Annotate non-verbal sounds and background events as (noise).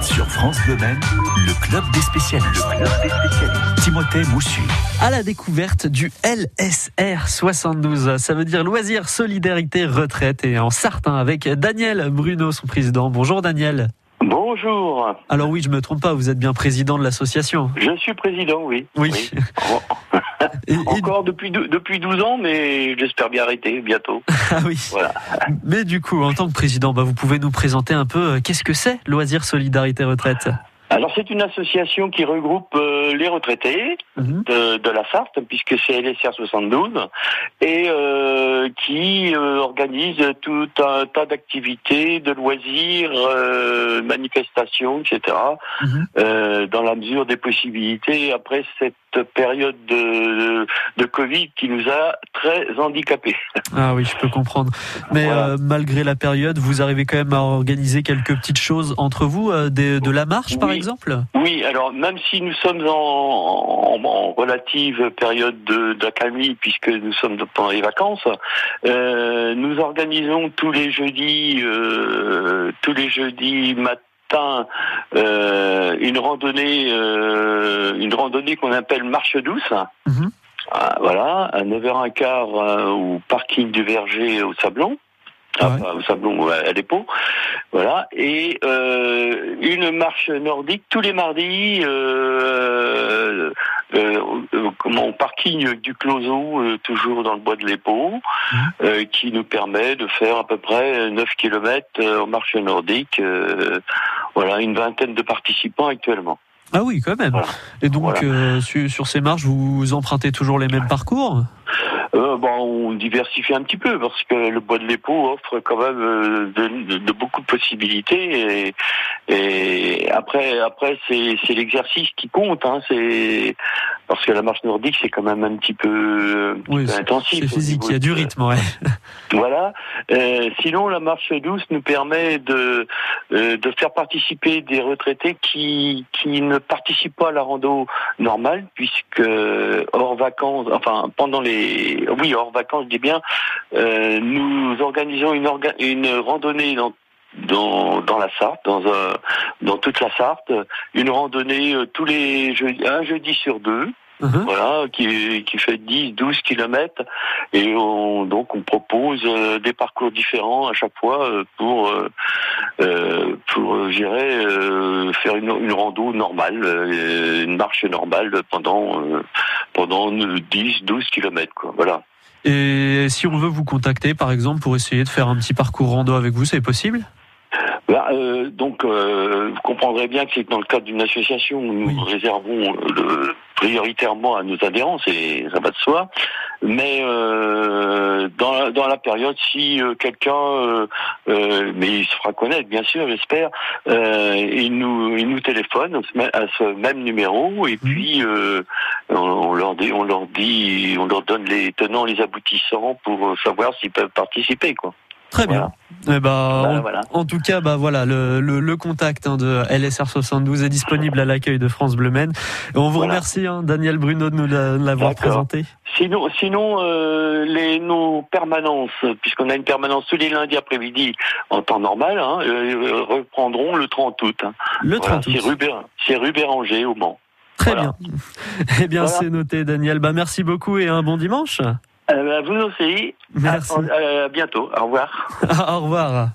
sur France Bleu Maine, le club des spécialistes. Le club des. Timothée Moussu. À la découverte du LSR 72, ça veut dire loisir, solidarité, retraite et en Sarthe hein, avec Daniel Bruno, son président. Bonjour Daniel. Bonjour. Alors oui, je me trompe pas, vous êtes bien président de l'association. Je suis président, oui. Oui. (laughs) Et- Encore depuis, depuis 12 ans, mais j'espère bien arrêter bientôt. (laughs) Ah oui. Voilà. Mais du coup, en tant que président, bah, vous pouvez nous présenter un peu euh, qu'est-ce que c'est loisir, solidarité, retraite? Alors c'est une association qui regroupe euh, les retraités Mhm. de, de la Sarthe, puisque c'est LSR 72, et euh, qui euh, organise tout un tas d'activités, de loisirs, manifestations, etc., Mhm. dans la mesure des possibilités après cette période de, de Covid qui nous a très handicapés. Ah oui, je peux comprendre. Mais Voilà. euh, malgré la période, vous arrivez quand même à organiser quelques petites choses entre vous, euh, des- de la marche par Oui. Exemple Oui, alors même si nous sommes en, en- en relative période de- d'accalmie, puisque nous sommes pendant les vacances, euh, nous organisons tous les jeudis, euh, tous les jeudis matin. euh, une randonnée, une randonnée qu'on appelle marche douce. Mhm. Ah, voilà, à 9h15 euh, au parking du Verger au Sablon. Ouais. Enfin, au Sablon, à Dépôt. Voilà. Et euh, une marche nordique tous les mardis euh, euh, euh, comment, au parking du Closeau, euh, toujours dans le bois de l'Épau, euh, qui nous permet de faire à peu près 9 km en marche nordique. euh, voilà, une vingtaine de participants actuellement. Ah oui, quand même. Voilà. Et donc, Voilà. euh, sur, sur ces marches, vous empruntez toujours les mêmes parcours? Euh, on diversifie un petit peu parce que le bois de l'Épau offre quand même euh, de beaucoup de possibilités et, et après après c'est l'exercice qui compte hein, c'est parce que la marche nordique c'est quand même un petit peu, Oui, peu intensif c'est physique, il y a du rythme, ouais. (laughs) voilà. Euh, sinon, la marche douce nous permet de euh, de faire participer des retraités qui qui ne participent pas à la rando normale, puisque hors vacances, enfin pendant les oui hors vacances, je dis bien, euh, nous organisons une orga- une randonnée dans dans, dans la Sarthe, dans un, dans toute la Sarthe, une randonnée euh, tous les un jeudi sur deux, Mhm. voilà, qui, qui fait 10, 12 kilomètres. Et on, donc, on propose euh, des parcours différents à chaque fois euh, pour, euh, pour euh, faire une, une rando normale, une marche normale pendant, pendant 10, 12 kilomètres, quoi. Voilà. Et si on veut vous contacter, par exemple, pour essayer de faire un petit parcours rando avec vous, c'est possible? Bah, euh, donc, euh, vous comprendrez bien que c'est dans le cadre d'une association où nous Oui. réservons euh, le- prioritairement à nos adhérents, c'est ça va de soi. Mais euh, dans, la, dans la période, si euh, quelqu'un, euh, mais il se fera connaître, bien sûr, j'espère, euh, il nous il nous téléphone à ce même numéro et puis euh, on, on leur dit on leur dit on leur donne les tenants, les aboutissants pour savoir s'ils peuvent participer, quoi. Très bien. Eh ben, Voilà, en, voilà. en tout cas, bah voilà, le, le, le contact hein, de LSR 72 est disponible à l'accueil de France Bleu Maine. Et on vous Voilà. remercie, hein, Daniel Bruno, de nous l'avoir présenté. Sinon, sinon euh, les, nos permanences, puisqu'on a une permanence tous les lundis après-midi en temps normal, hein, euh, reprendront le 30 août. Le Voilà, 30 c'est août. rue, c'est rue Béranger au Mans. Très bien. (laughs) Eh bien, c'est noté, Daniel. Bah, merci beaucoup et un bon dimanche. Euh, vous aussi. Merci. À, à- à bientôt. Au revoir. (laughs) Au revoir.